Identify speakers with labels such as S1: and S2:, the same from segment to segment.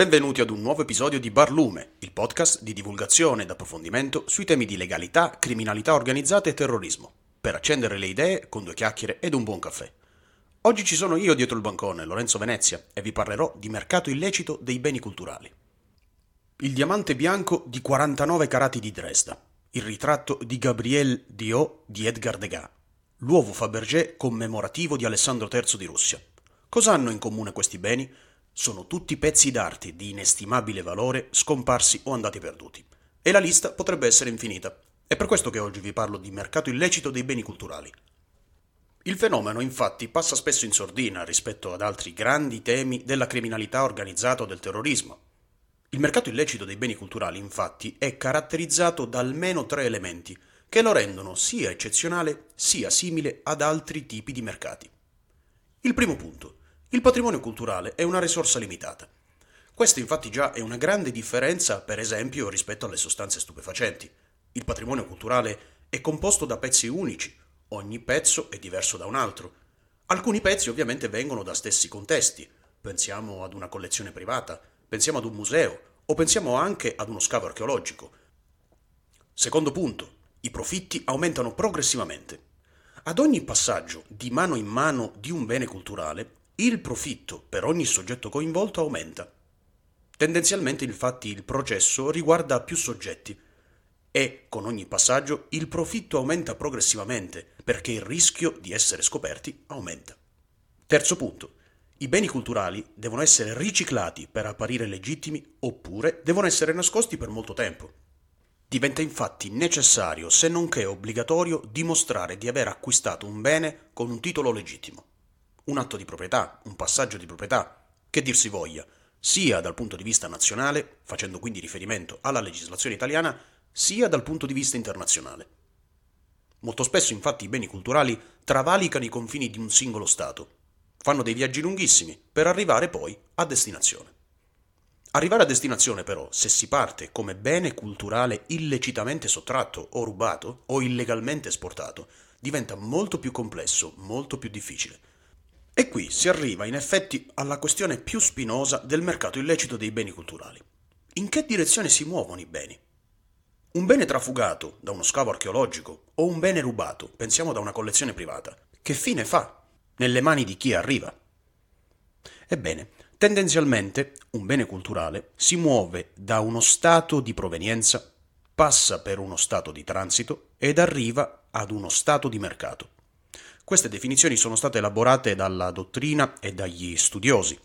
S1: Benvenuti ad un nuovo episodio di Barlume, il podcast di divulgazione ed approfondimento sui temi di legalità, criminalità organizzata e terrorismo, per accendere le idee con due chiacchiere ed un buon caffè. Oggi ci sono io dietro il bancone, Lorenzo Venezia, e vi parlerò di mercato illecito dei beni culturali. Il diamante bianco di 49 carati di Dresda, il ritratto di Gabriel Dio di Edgar Degas, l'uovo Fabergé commemorativo di Alessandro III di Russia. Cosa hanno in comune questi beni? Sono tutti pezzi d'arte di inestimabile valore scomparsi o andati perduti. E la lista potrebbe essere infinita. È per questo che oggi vi parlo di mercato illecito dei beni culturali. Il fenomeno infatti passa spesso in sordina rispetto ad altri grandi temi della criminalità organizzata o del terrorismo. Il mercato illecito dei beni culturali infatti è caratterizzato da almeno tre elementi che lo rendono sia eccezionale sia simile ad altri tipi di mercati. Il primo punto il patrimonio culturale è una risorsa limitata. Questa infatti già è una grande differenza, per esempio, rispetto alle sostanze stupefacenti. Il patrimonio culturale è composto da pezzi unici, ogni pezzo è diverso da un altro. Alcuni pezzi ovviamente vengono da stessi contesti, pensiamo ad una collezione privata, pensiamo ad un museo o pensiamo anche ad uno scavo archeologico. Secondo punto, i profitti aumentano progressivamente. Ad ogni passaggio di mano in mano di un bene culturale il profitto per ogni soggetto coinvolto aumenta. Tendenzialmente infatti il processo riguarda più soggetti e con ogni passaggio il profitto aumenta progressivamente perché il rischio di essere scoperti aumenta. Terzo punto. I beni culturali devono essere riciclati per apparire legittimi oppure devono essere nascosti per molto tempo. Diventa infatti necessario, se non che obbligatorio, dimostrare di aver acquistato un bene con un titolo legittimo un atto di proprietà, un passaggio di proprietà, che dir si voglia, sia dal punto di vista nazionale, facendo quindi riferimento alla legislazione italiana, sia dal punto di vista internazionale. Molto spesso infatti i beni culturali travalicano i confini di un singolo Stato, fanno dei viaggi lunghissimi per arrivare poi a destinazione. Arrivare a destinazione però, se si parte come bene culturale illecitamente sottratto o rubato o illegalmente esportato, diventa molto più complesso, molto più difficile e qui si arriva in effetti alla questione più spinosa del mercato illecito dei beni culturali. In che direzione si muovono i beni? Un bene trafugato da uno scavo archeologico o un bene rubato, pensiamo da una collezione privata, che fine fa nelle mani di chi arriva? Ebbene, tendenzialmente un bene culturale si muove da uno stato di provenienza, passa per uno stato di transito ed arriva ad uno stato di mercato. Queste definizioni sono state elaborate dalla dottrina e dagli studiosi.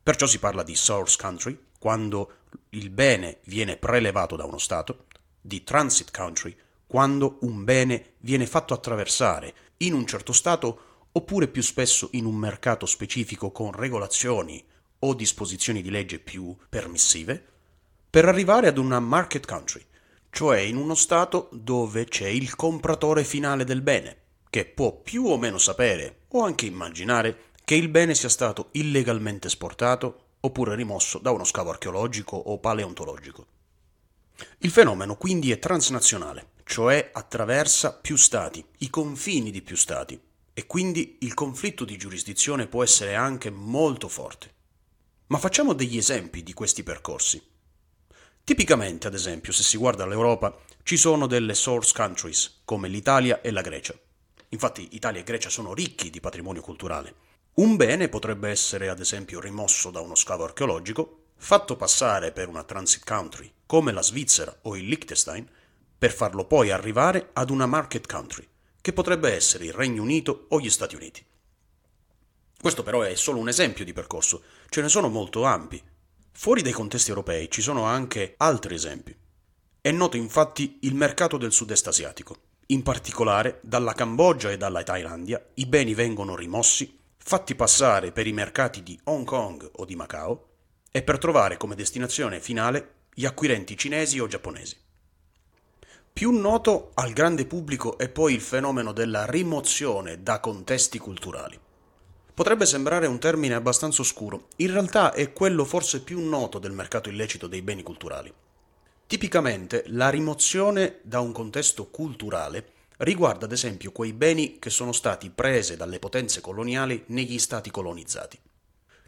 S1: Perciò si parla di source country, quando il bene viene prelevato da uno Stato, di transit country, quando un bene viene fatto attraversare in un certo Stato oppure più spesso in un mercato specifico con regolazioni o disposizioni di legge più permissive, per arrivare ad una market country, cioè in uno Stato dove c'è il compratore finale del bene, che può più o meno sapere o anche immaginare che il bene sia stato illegalmente esportato oppure rimosso da uno scavo archeologico o paleontologico. Il fenomeno quindi è transnazionale, cioè attraversa più stati, i confini di più stati, e quindi il conflitto di giurisdizione può essere anche molto forte. Ma facciamo degli esempi di questi percorsi. Tipicamente, ad esempio, se si guarda l'Europa, ci sono delle source countries, come l'Italia e la Grecia. Infatti Italia e Grecia sono ricchi di patrimonio culturale. Un bene potrebbe essere ad esempio rimosso da uno scavo archeologico, fatto passare per una transit country come la Svizzera o il Liechtenstein, per farlo poi arrivare ad una market country, che potrebbe essere il Regno Unito o gli Stati Uniti. Questo però è solo un esempio di percorso, ce ne sono molto ampi. Fuori dai contesti europei ci sono anche altri esempi. È noto infatti il mercato del sud-est asiatico. In particolare, dalla Cambogia e dalla Thailandia i beni vengono rimossi, fatti passare per i mercati di Hong Kong o di Macao e per trovare come destinazione finale gli acquirenti cinesi o giapponesi. Più noto al grande pubblico è poi il fenomeno della rimozione da contesti culturali. Potrebbe sembrare un termine abbastanza oscuro, in realtà è quello forse più noto del mercato illecito dei beni culturali. Tipicamente la rimozione da un contesto culturale riguarda ad esempio quei beni che sono stati presi dalle potenze coloniali negli stati colonizzati.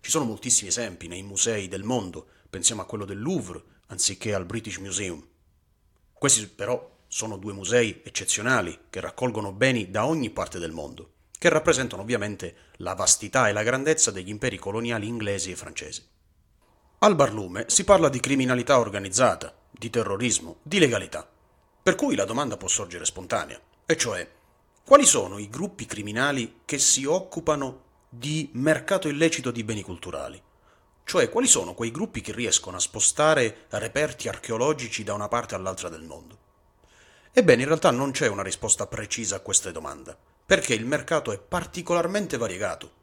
S1: Ci sono moltissimi esempi nei musei del mondo, pensiamo a quello del Louvre anziché al British Museum. Questi però sono due musei eccezionali che raccolgono beni da ogni parte del mondo, che rappresentano ovviamente la vastità e la grandezza degli imperi coloniali inglesi e francesi. Al barlume si parla di criminalità organizzata, di terrorismo, di legalità. Per cui la domanda può sorgere spontanea, e cioè quali sono i gruppi criminali che si occupano di mercato illecito di beni culturali? Cioè quali sono quei gruppi che riescono a spostare reperti archeologici da una parte all'altra del mondo? Ebbene, in realtà non c'è una risposta precisa a questa domanda, perché il mercato è particolarmente variegato.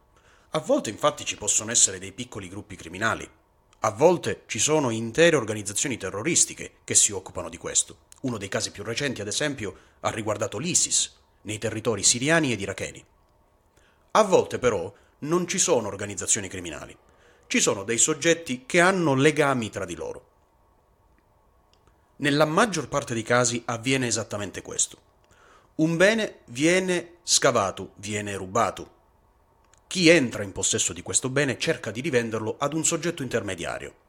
S1: A volte infatti ci possono essere dei piccoli gruppi criminali, a volte ci sono intere organizzazioni terroristiche che si occupano di questo. Uno dei casi più recenti, ad esempio, ha riguardato l'ISIS nei territori siriani ed iracheni. A volte però non ci sono organizzazioni criminali, ci sono dei soggetti che hanno legami tra di loro. Nella maggior parte dei casi avviene esattamente questo. Un bene viene scavato, viene rubato, chi entra in possesso di questo bene cerca di rivenderlo ad un soggetto intermediario.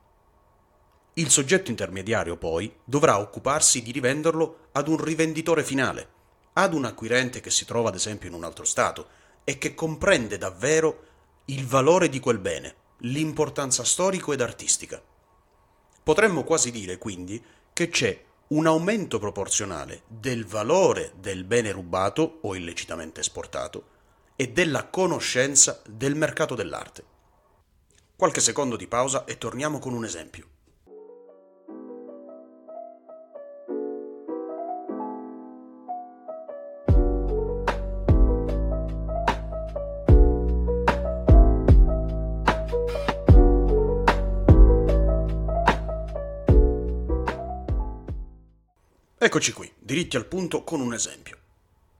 S1: Il soggetto intermediario poi dovrà occuparsi di rivenderlo ad un rivenditore finale, ad un acquirente che si trova ad esempio in un altro Stato e che comprende davvero il valore di quel bene, l'importanza storico ed artistica. Potremmo quasi dire quindi che c'è un aumento proporzionale del valore del bene rubato o illecitamente esportato e della conoscenza del mercato dell'arte. Qualche secondo di pausa e torniamo con un esempio. Eccoci qui, diritti al punto con un esempio.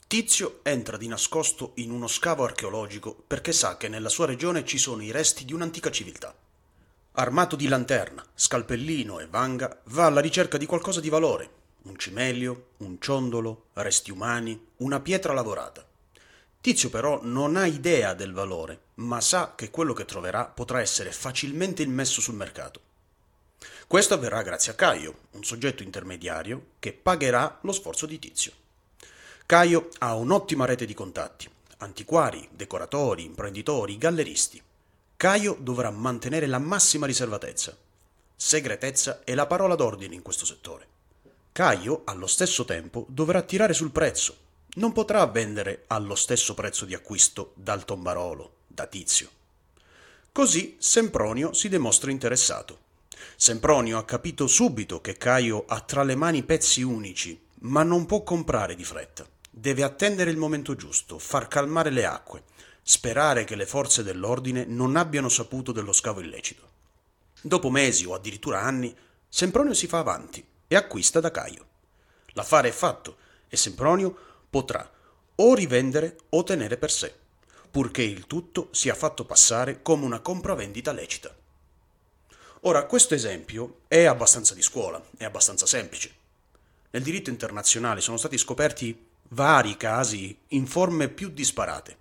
S1: Tizio entra di nascosto in uno scavo archeologico perché sa che nella sua regione ci sono i resti di un'antica civiltà. Armato di lanterna, scalpellino e vanga, va alla ricerca di qualcosa di valore, un cimelio, un ciondolo, resti umani, una pietra lavorata. Tizio però non ha idea del valore, ma sa che quello che troverà potrà essere facilmente immesso sul mercato. Questo avverrà grazie a Caio, un soggetto intermediario che pagherà lo sforzo di Tizio. Caio ha un'ottima rete di contatti, antiquari, decoratori, imprenditori, galleristi. Caio dovrà mantenere la massima riservatezza. Segretezza è la parola d'ordine in questo settore. Caio, allo stesso tempo, dovrà tirare sul prezzo. Non potrà vendere allo stesso prezzo di acquisto dal tombarolo, da Tizio. Così Sempronio si dimostra interessato. Sempronio ha capito subito che Caio ha tra le mani pezzi unici, ma non può comprare di fretta. Deve attendere il momento giusto, far calmare le acque, sperare che le forze dell'ordine non abbiano saputo dello scavo illecito. Dopo mesi o addirittura anni, Sempronio si fa avanti e acquista da Caio. L'affare è fatto e Sempronio potrà o rivendere o tenere per sé, purché il tutto sia fatto passare come una compravendita lecita. Ora, questo esempio è abbastanza di scuola, è abbastanza semplice. Nel diritto internazionale sono stati scoperti vari casi in forme più disparate.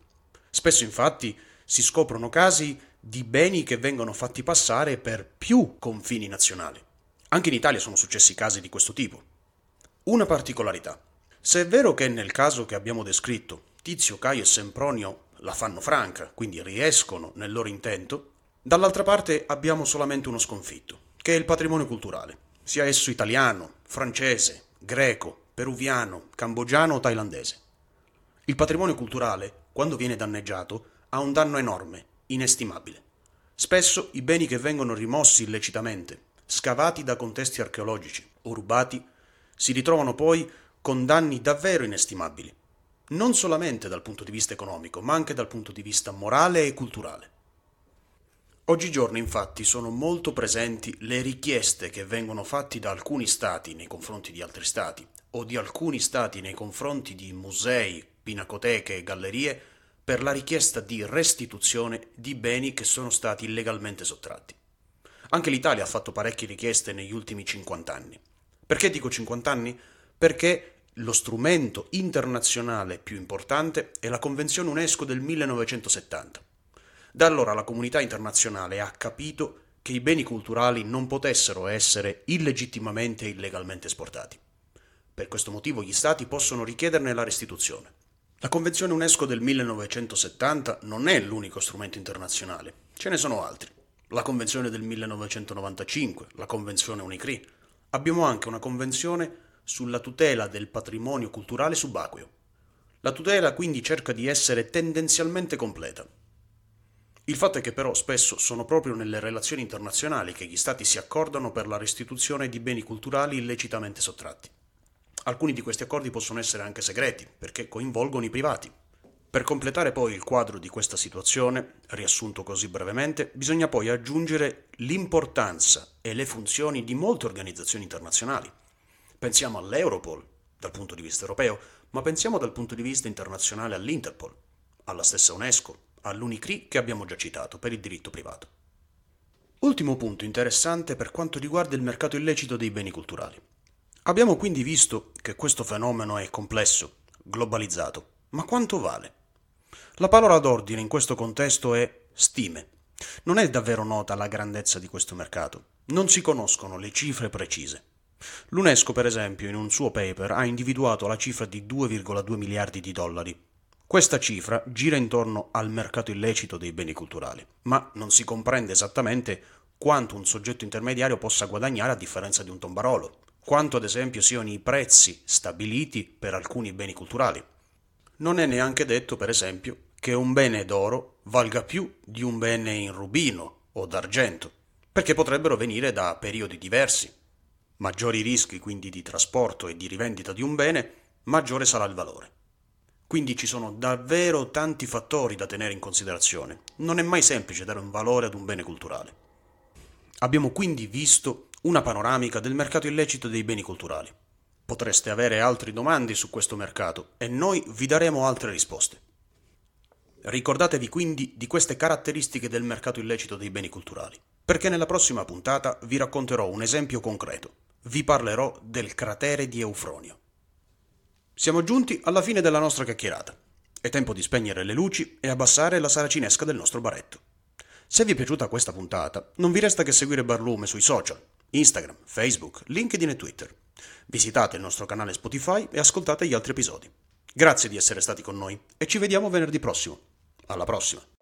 S1: Spesso infatti si scoprono casi di beni che vengono fatti passare per più confini nazionali. Anche in Italia sono successi casi di questo tipo. Una particolarità. Se è vero che nel caso che abbiamo descritto Tizio, Caio e Sempronio la fanno franca, quindi riescono nel loro intento, dall'altra parte abbiamo solamente uno sconfitto, che è il patrimonio culturale, sia esso italiano, francese, greco, peruviano, cambogiano o thailandese. Il patrimonio culturale, quando viene danneggiato, ha un danno enorme, inestimabile. Spesso i beni che vengono rimossi illecitamente, scavati da contesti archeologici o rubati, si ritrovano poi con danni davvero inestimabili, non solamente dal punto di vista economico, ma anche dal punto di vista morale e culturale. Oggigiorno infatti sono molto presenti le richieste che vengono fatte da alcuni stati nei confronti di altri stati o di alcuni stati nei confronti di musei, pinacoteche e gallerie per la richiesta di restituzione di beni che sono stati illegalmente sottratti. Anche l'Italia ha fatto parecchie richieste negli ultimi 50 anni. Perché dico 50 anni? Perché lo strumento internazionale più importante è la Convenzione UNESCO del 1970. Da allora la comunità internazionale ha capito che i beni culturali non potessero essere illegittimamente e illegalmente esportati. Per questo motivo gli Stati possono richiederne la restituzione. La Convenzione UNESCO del 1970 non è l'unico strumento internazionale, ce ne sono altri. La Convenzione del 1995, la Convenzione UNICRI. Abbiamo anche una convenzione sulla tutela del patrimonio culturale subacqueo. La tutela quindi cerca di essere tendenzialmente completa. Il fatto è che però spesso sono proprio nelle relazioni internazionali che gli Stati si accordano per la restituzione di beni culturali illecitamente sottratti. Alcuni di questi accordi possono essere anche segreti, perché coinvolgono i privati. Per completare poi il quadro di questa situazione, riassunto così brevemente, bisogna poi aggiungere l'importanza e le funzioni di molte organizzazioni internazionali. Pensiamo all'Europol, dal punto di vista europeo, ma pensiamo dal punto di vista internazionale all'Interpol, alla stessa UNESCO, all'Unicri che abbiamo già citato per il diritto privato. Ultimo punto interessante per quanto riguarda il mercato illecito dei beni culturali. Abbiamo quindi visto che questo fenomeno è complesso, globalizzato, ma quanto vale? La parola d'ordine in questo contesto è stime. Non è davvero nota la grandezza di questo mercato, non si conoscono le cifre precise. L'UNESCO, per esempio, in un suo paper ha individuato la cifra di 2,2 miliardi di dollari questa cifra gira intorno al mercato illecito dei beni culturali, ma non si comprende esattamente quanto un soggetto intermediario possa guadagnare a differenza di un tombarolo, quanto ad esempio siano i prezzi stabiliti per alcuni beni culturali. Non è neanche detto, per esempio, che un bene d'oro valga più di un bene in rubino o d'argento, perché potrebbero venire da periodi diversi. Maggiori rischi quindi di trasporto e di rivendita di un bene, maggiore sarà il valore. Quindi ci sono davvero tanti fattori da tenere in considerazione. Non è mai semplice dare un valore ad un bene culturale. Abbiamo quindi visto una panoramica del mercato illecito dei beni culturali. Potreste avere altre domande su questo mercato e noi vi daremo altre risposte. Ricordatevi quindi di queste caratteristiche del mercato illecito dei beni culturali, perché nella prossima puntata vi racconterò un esempio concreto. Vi parlerò del cratere di Eufronio. Siamo giunti alla fine della nostra chiacchierata. È tempo di spegnere le luci e abbassare la saracinesca del nostro baretto. Se vi è piaciuta questa puntata, non vi resta che seguire Barlume sui social, Instagram, Facebook, LinkedIn e Twitter. Visitate il nostro canale Spotify e ascoltate gli altri episodi. Grazie di essere stati con noi e ci vediamo venerdì prossimo. Alla prossima!